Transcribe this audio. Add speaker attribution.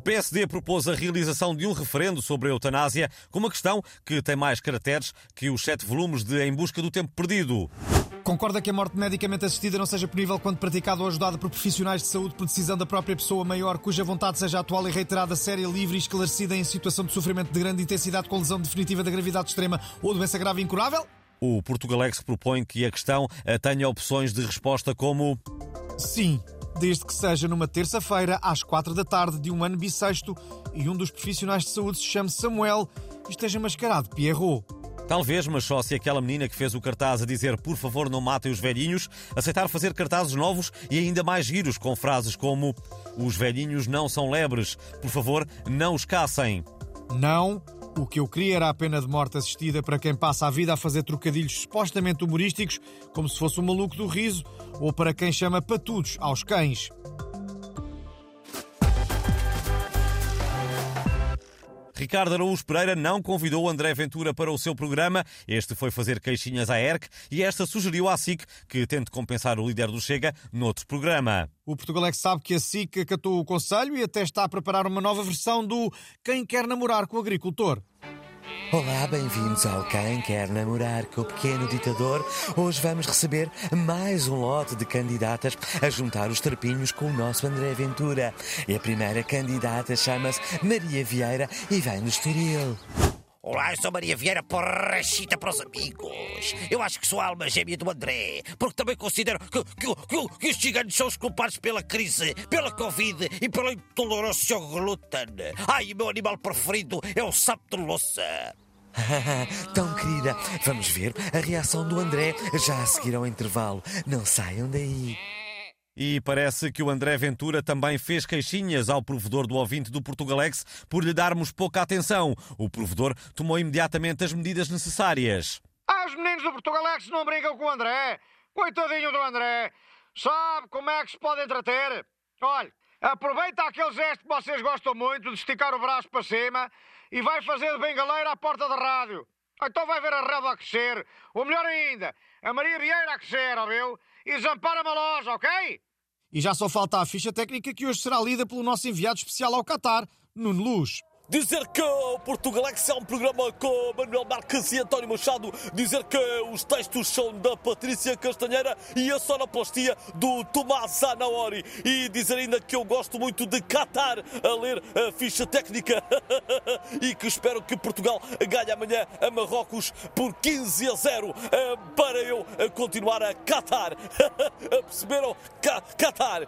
Speaker 1: PSD propôs a realização de um referendo sobre a eutanásia com uma questão que tem mais caracteres que os sete volumes de Em Busca do Tempo Perdido.
Speaker 2: Concorda que a morte medicamente assistida não seja punível quando praticada ou ajudada por profissionais de saúde por decisão da própria pessoa maior, cuja vontade seja atual e reiterada, séria, livre e esclarecida em situação de sofrimento de grande intensidade com lesão definitiva da gravidade extrema ou doença grave e incurável?
Speaker 1: O Portugalex propõe que a questão tenha opções de resposta como
Speaker 2: Sim, desde que seja numa terça-feira, às quatro da tarde de um ano bissexto e um dos profissionais de saúde se chame Samuel e esteja mascarado de Pierrot.
Speaker 1: Talvez, mas só se aquela menina que fez o cartaz a dizer por favor não matem os velhinhos aceitar fazer cartazes novos e ainda mais giros com frases como os velhinhos não são lebres, por favor não os caçem.
Speaker 2: Não, o que eu queria era a pena de morte assistida para quem passa a vida a fazer trocadilhos supostamente humorísticos, como se fosse o maluco do riso, ou para quem chama patudos aos cães.
Speaker 1: Ricardo Araújo Pereira não convidou André Ventura para o seu programa. Este foi fazer queixinhas à ERC e esta sugeriu à SIC que tente compensar o líder do Chega noutro programa.
Speaker 2: O Portugal é que sabe que a SIC acatou o conselho e até está a preparar uma nova versão do Quem Quer Namorar com o Agricultor.
Speaker 3: Olá, bem-vindos ao Quem Quer Namorar com o Pequeno Ditador. Hoje vamos receber mais um lote de candidatas a juntar os trapinhos com o nosso André Ventura. E a primeira candidata chama-se Maria Vieira e vem do Estoril.
Speaker 4: Olá, eu sou Maria Vieira, porrachita para os amigos. Eu acho que sou a alma gêmea do André, porque também considero que, que, que, que os ciganos são os culpados pela crise, pela Covid e pela intolerância ao glúten. Ai, o meu animal preferido é o sapo de louça.
Speaker 3: Tão querida, vamos ver a reação do André já a seguir ao intervalo. Não saiam daí.
Speaker 1: E parece que o André Ventura também fez queixinhas ao provedor do ouvinte do Portugalex por lhe darmos pouca atenção. O provedor tomou imediatamente as medidas necessárias.
Speaker 5: Ah, os meninos do Portugalex não brincam com o André. Coitadinho do André. Sabe como é que se pode entreter? Olha, aproveita aquele gesto que vocês gostam muito de esticar o braço para cima e vai fazer de bengaleira à porta da rádio. Então vai ver a raba a crescer. Ou melhor ainda, a Maria Vieira a crescer, ouviu? E zampara-me a loja, ok?
Speaker 2: E já só falta a ficha técnica que hoje será lida pelo nosso enviado especial ao Qatar, Nuno Luz.
Speaker 6: Dizer que o Portugalex é um programa com Manuel Marques e António Machado. Dizer que os textos são da Patrícia Castanheira e a sonoplastia do Tomás Zanaori. E dizer ainda que eu gosto muito de Qatar a ler a ficha técnica. e que espero que Portugal ganhe amanhã a Marrocos por 15 a 0 para eu continuar a Qatar. Perceberam? Qatar.